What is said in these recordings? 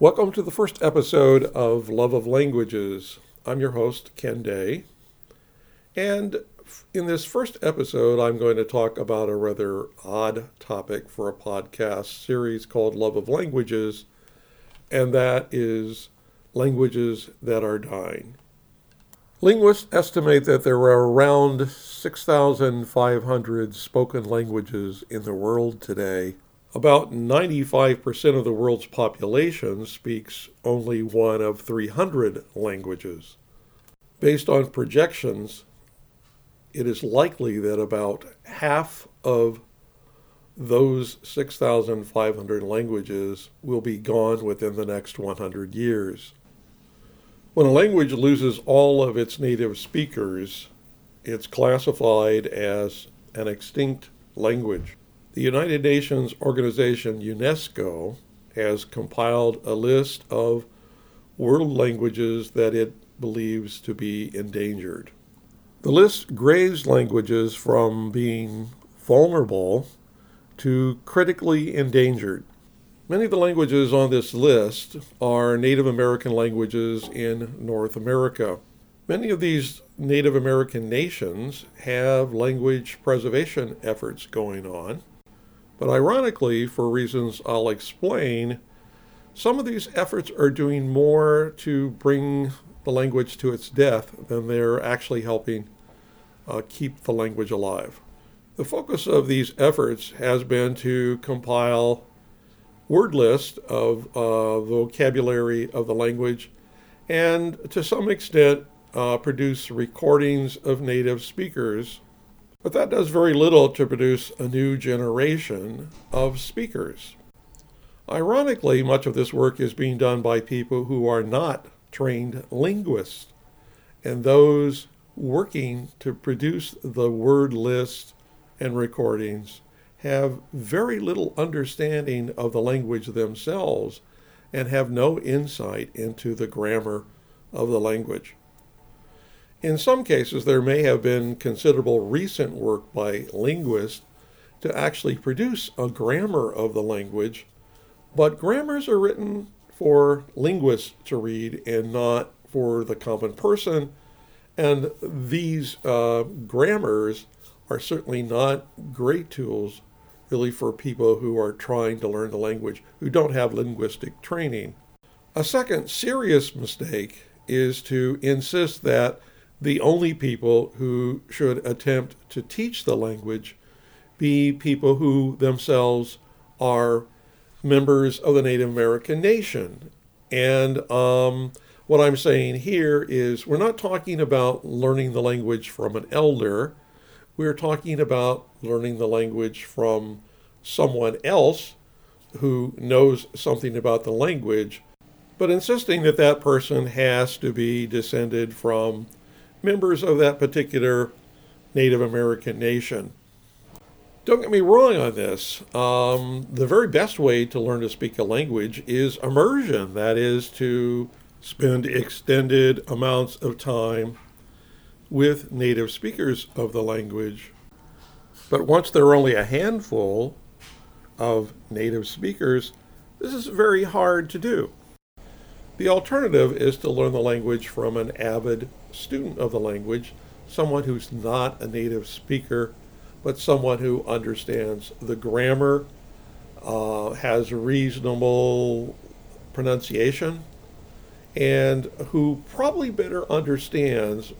Welcome to the first episode of Love of Languages. I'm your host, Ken Day. And in this first episode, I'm going to talk about a rather odd topic for a podcast series called Love of Languages, and that is languages that are dying. Linguists estimate that there are around 6,500 spoken languages in the world today. About 95% of the world's population speaks only one of 300 languages. Based on projections, it is likely that about half of those 6,500 languages will be gone within the next 100 years. When a language loses all of its native speakers, it's classified as an extinct language. The United Nations organization UNESCO has compiled a list of world languages that it believes to be endangered. The list grades languages from being vulnerable to critically endangered. Many of the languages on this list are Native American languages in North America. Many of these Native American nations have language preservation efforts going on, but ironically, for reasons I'll explain, some of these efforts are doing more to bring the language to its death than they're actually helping uh, keep the language alive. The focus of these efforts has been to compile word lists of uh, vocabulary of the language and to some extent uh, produce recordings of native speakers. But that does very little to produce a new generation of speakers. Ironically, much of this work is being done by people who are not trained linguists, and those working to produce the word list and recordings have very little understanding of the language themselves and have no insight into the grammar of the language. In some cases, there may have been considerable recent work by linguists to actually produce a grammar of the language, but grammars are written for linguists to read and not for the common person. And these uh, grammars are certainly not great tools really for people who are trying to learn the language who don't have linguistic training. A second serious mistake is to insist that the only people who should attempt to teach the language be people who themselves are members of the Native American nation. And um, what I'm saying here is we're not talking about learning the language from an elder. We're talking about learning the language from someone else who knows something about the language, but insisting that that person has to be descended from members of that particular Native American nation. Don't get me wrong on this. Um, the very best way to learn to speak a language is immersion, that is, to spend extended amounts of time with native speakers of the language. But once there are only a handful of native speakers, this is very hard to do. The alternative is to learn the language from an avid student of the language, someone who's not a native speaker but someone who understands the grammar, uh, has reasonable pronunciation, and who probably better understands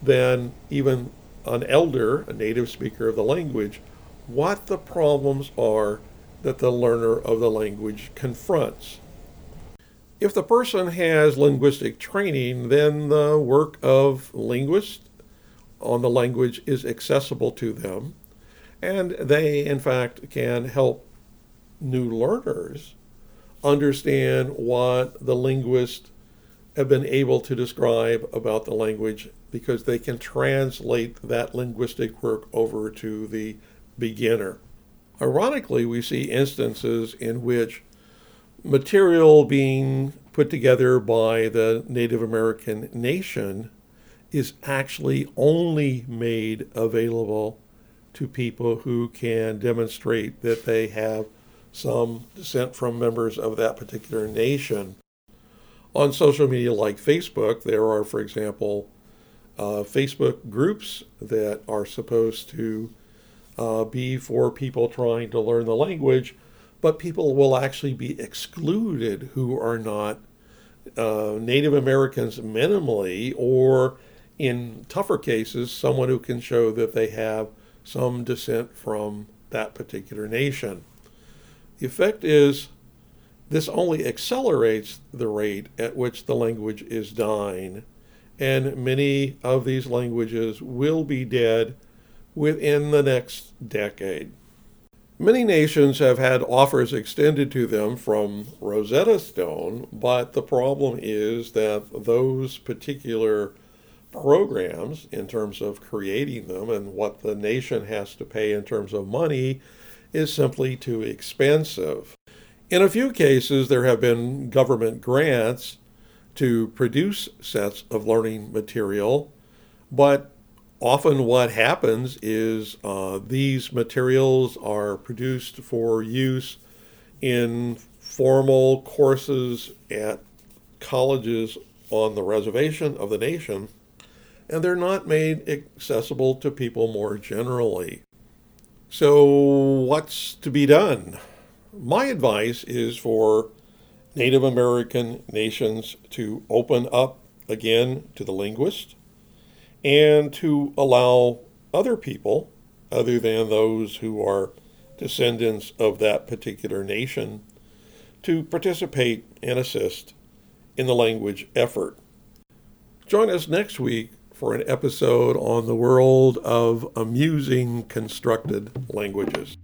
than even an elder, a native speaker of the language, what the problems are that the learner of the language confronts. If the person has linguistic training, then the work of linguists on the language is accessible to them, and they, in fact, can help new learners understand what the linguists have been able to describe about the language because they can translate that linguistic work over to the beginner. Ironically, we see instances in which material being put together by the Native American nation is actually only made available to people who can demonstrate that they have some descent from members of that particular nation. On social media like Facebook, there are, for example, uh, Facebook groups that are supposed to uh, be for people trying to learn the language, but people will actually be excluded who are not uh, Native Americans minimally, or in tougher cases, someone who can show that they have some descent from that particular nation. The effect is this only accelerates the rate at which the language is dying, and many of these languages will be dead within the next decade. Many nations have had offers extended to them from Rosetta Stone, but the problem is that those particular programs, in terms of creating them and what the nation has to pay in terms of money, is simply too expensive. In a few cases, there have been government grants to produce sets of learning material, but often what happens is uh, these materials are produced for use in formal courses at colleges on the reservation of the nation, and they're not made accessible to people more generally. So, what's to be done? My advice is for Native American nations to open up again to the linguist and to allow other people, other than those who are descendants of that particular nation, to participate and assist in the language effort. Join us next week for an episode on the world of amusing constructed languages.